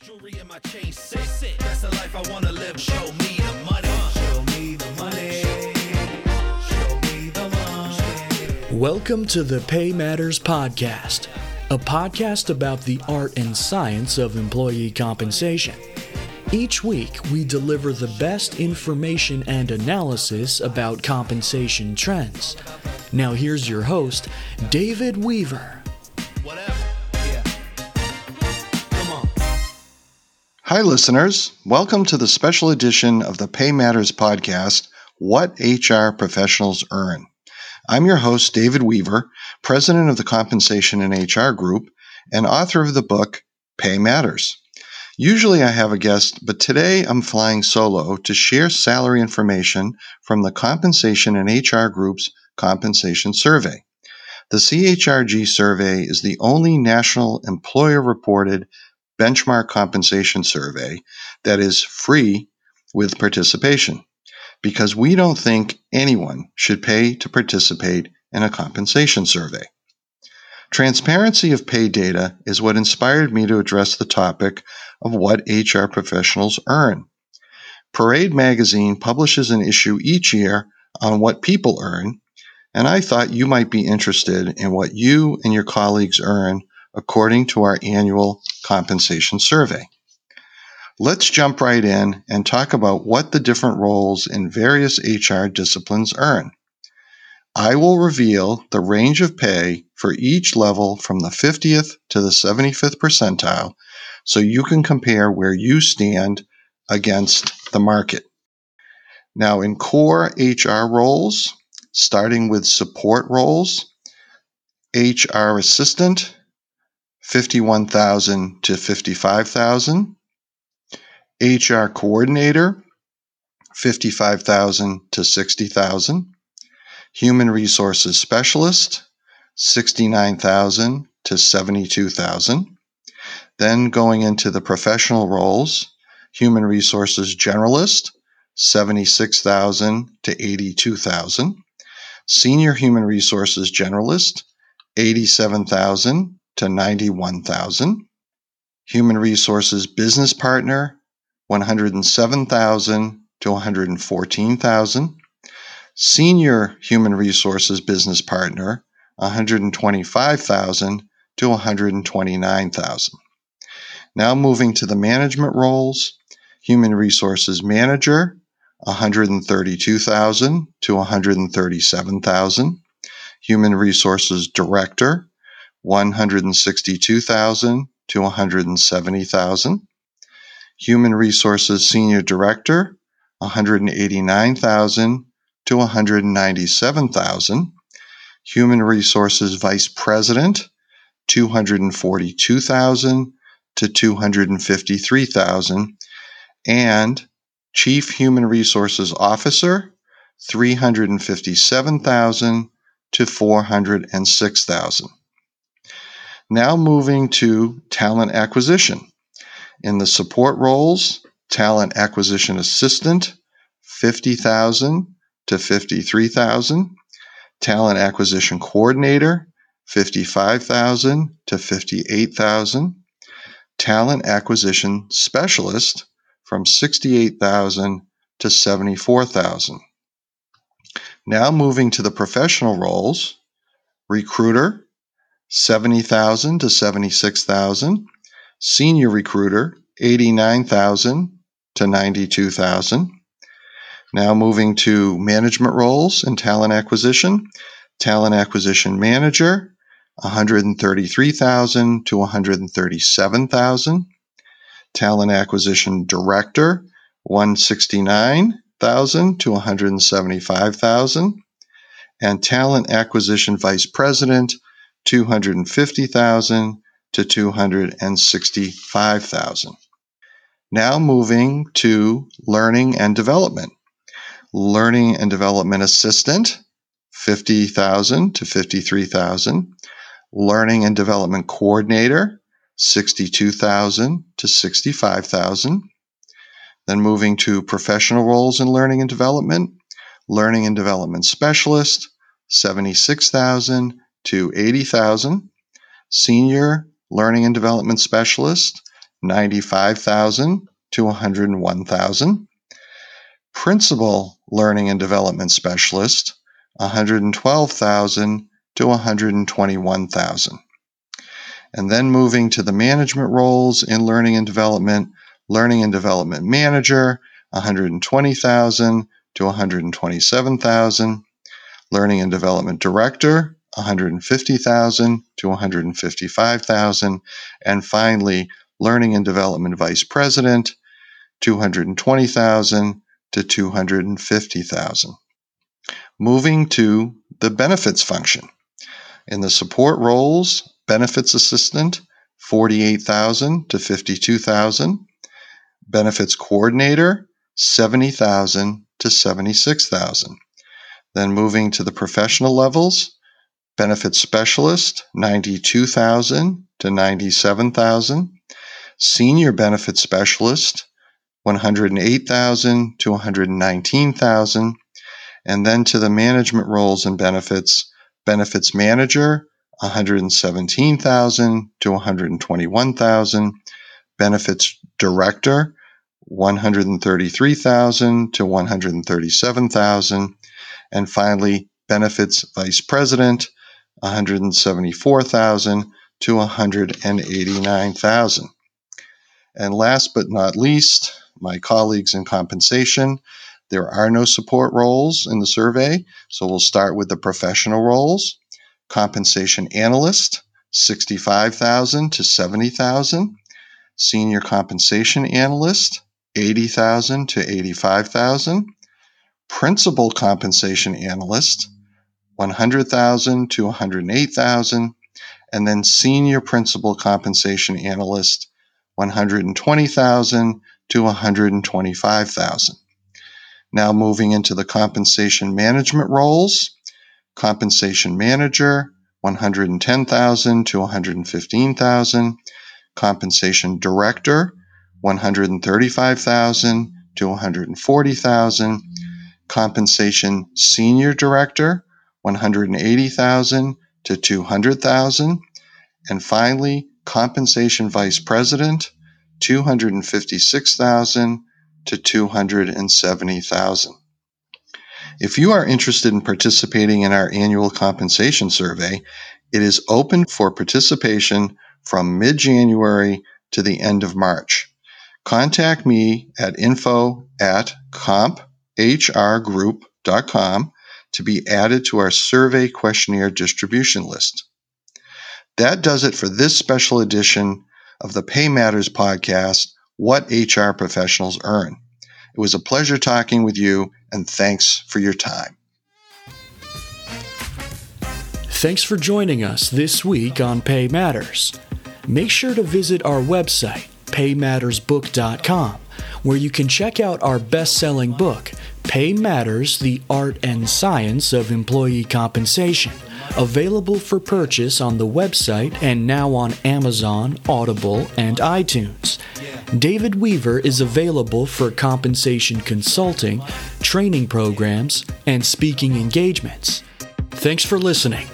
jewelry my chain. That's the life I wanna live. Show me the money. Show me the money. Show me the money. Welcome to the Pay Matters Podcast, a podcast about the art and science of employee compensation. Each week, we deliver the best information and analysis about compensation trends. Now, here's your host, David Weaver. Hi, listeners. Welcome to the special edition of the Pay Matters podcast What HR Professionals Earn. I'm your host, David Weaver, president of the Compensation and HR Group and author of the book Pay Matters. Usually I have a guest, but today I'm flying solo to share salary information from the Compensation and HR Group's Compensation Survey. The CHRG survey is the only national employer reported benchmark compensation survey that is free with participation because we don't think anyone should pay to participate in a compensation survey. Transparency of pay data is what inspired me to address the topic of what HR professionals earn. Parade magazine publishes an issue each year on what people earn, and I thought you might be interested in what you and your colleagues earn according to our annual compensation survey. Let's jump right in and talk about what the different roles in various HR disciplines earn. I will reveal the range of pay for each level from the 50th to the 75th percentile so you can compare where you stand against the market. Now, in core HR roles, starting with support roles, HR assistant, 51,000 to 55,000. HR coordinator, 55,000 to 60,000. Human resources specialist, 69,000 to 72,000. Then going into the professional roles, human resources generalist, 76,000 to 82,000. Senior human resources generalist, 87,000 to 91,000. Human resources business partner, 107,000 to 114,000. Senior human resources business partner, 125,000 to 129,000. Now moving to the management roles, human resources manager, 132,000 to 137,000. Human resources director, 162,000 to 170,000. Human resources senior director, 189,000 to 197,000. Human resources vice president, 242,000 to 253,000 and chief human resources officer, 357,000 to 406,000. Now moving to talent acquisition. In the support roles, talent acquisition assistant, 50,000 to 53,000. Talent acquisition coordinator, 55,000 to 58,000. Talent acquisition specialist from 68,000 to 74,000. Now moving to the professional roles, recruiter, 70,000 to 76,000, senior recruiter, 89,000 to 92,000. Now moving to management roles and talent acquisition, talent acquisition manager, 133,000 to 137,000. Talent acquisition director, 169,000 to 175,000. And talent acquisition vice president, 250,000 to 265,000. Now moving to learning and development. Learning and development assistant, 50,000 to 53,000. Learning and development coordinator, 62,000 to 65,000. Then moving to professional roles in learning and development, learning and development specialist, 76,000 to 80,000. Senior learning and development specialist, 95,000 to 101,000. Principal Learning and Development Specialist, 112,000 to 121,000. And then moving to the management roles in learning and development, learning and development manager, 120,000 to 127,000, learning and development director, 150,000 to 155,000, and finally, learning and development vice president, 220,000 to 250,000. Moving to the benefits function. In the support roles, benefits assistant, 48,000 to 52,000, benefits coordinator, 70,000 to 76,000. Then moving to the professional levels, benefits specialist, 92,000 to 97,000, senior benefits specialist, 108,000 to 119,000, and then to the management roles and benefits, benefits manager, 117,000 to 121,000, benefits director, 133,000 to 137,000, and finally benefits vice president, 174,000 to 189,000. And last but not least, my colleagues in compensation. There are no support roles in the survey, so we'll start with the professional roles. Compensation analyst, 65,000 to 70,000. Senior compensation analyst, 80,000 to 85,000. Principal compensation analyst, 100,000 to 108,000. And then senior principal compensation analyst, 120,000 to 125,000. Now moving into the compensation management roles, compensation manager 110,000 to 115,000, compensation director 135,000 to 140,000, compensation senior director 180,000 to 200,000, and finally compensation vice president 256,000 to 270,000. If you are interested in participating in our annual compensation survey, it is open for participation from mid January to the end of March. Contact me at info at comphrgroup.com to be added to our survey questionnaire distribution list. That does it for this special edition of the Pay Matters podcast What HR Professionals Earn. It was a pleasure talking with you, and thanks for your time. Thanks for joining us this week on Pay Matters. Make sure to visit our website, paymattersbook.com, where you can check out our best selling book, Pay Matters The Art and Science of Employee Compensation, available for purchase on the website and now on Amazon, Audible, and iTunes. David Weaver is available for compensation consulting, training programs, and speaking engagements. Thanks for listening.